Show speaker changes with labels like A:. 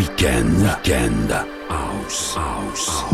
A: Weekend. Weekend. House. House. House.